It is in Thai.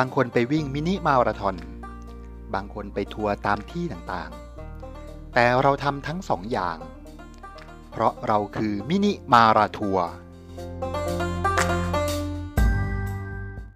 บางคนไปวิ่งมินิมาราธอน บางคนไปทัวร์ตามที่ต่างๆ แต่เราทำทั้งสองอย่าง เพราะเราคือมินิมาราทัวร์